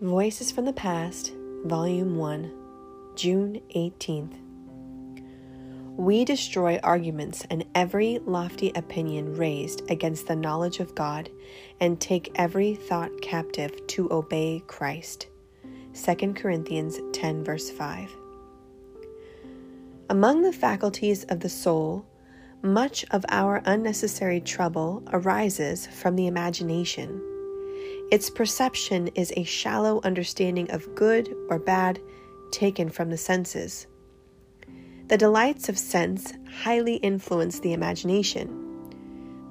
Voices from the Past, Volume 1, June 18th. We destroy arguments and every lofty opinion raised against the knowledge of God and take every thought captive to obey Christ. 2 Corinthians 10, verse 5. Among the faculties of the soul, much of our unnecessary trouble arises from the imagination. Its perception is a shallow understanding of good or bad taken from the senses. The delights of sense highly influence the imagination.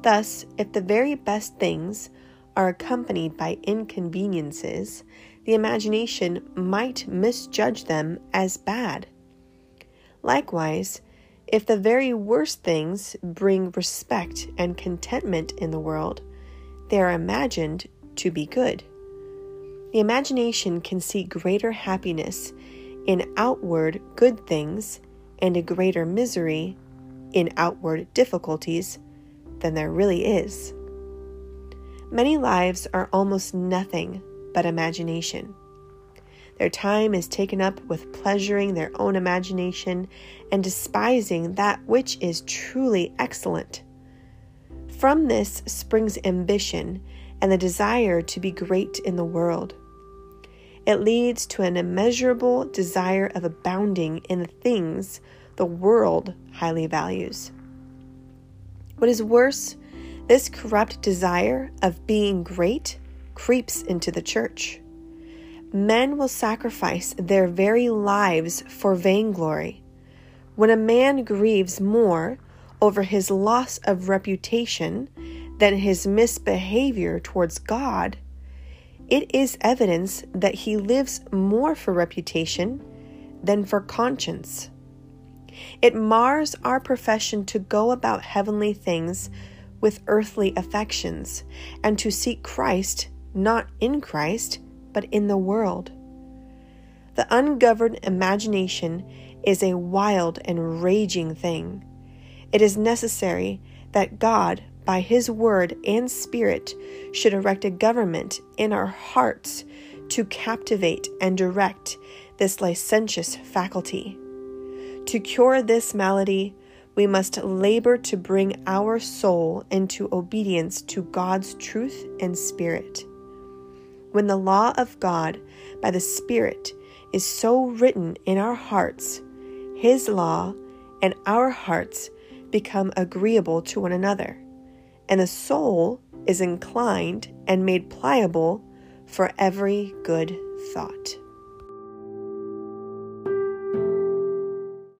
Thus, if the very best things are accompanied by inconveniences, the imagination might misjudge them as bad. Likewise, if the very worst things bring respect and contentment in the world, they are imagined to be good. The imagination can see greater happiness in outward good things and a greater misery in outward difficulties than there really is. Many lives are almost nothing but imagination. Their time is taken up with pleasuring their own imagination and despising that which is truly excellent. From this springs ambition and the desire to be great in the world. It leads to an immeasurable desire of abounding in the things the world highly values. What is worse, this corrupt desire of being great creeps into the church. Men will sacrifice their very lives for vainglory. When a man grieves more over his loss of reputation than his misbehavior towards God, it is evidence that he lives more for reputation than for conscience. It mars our profession to go about heavenly things with earthly affections and to seek Christ not in Christ, but in the world. The ungoverned imagination is a wild and raging thing. It is necessary that God, by His word and Spirit, should erect a government in our hearts to captivate and direct this licentious faculty. To cure this malady, we must labor to bring our soul into obedience to God's truth and Spirit. When the law of God by the Spirit is so written in our hearts, His law and our hearts become agreeable to one another and the soul is inclined and made pliable for every good thought.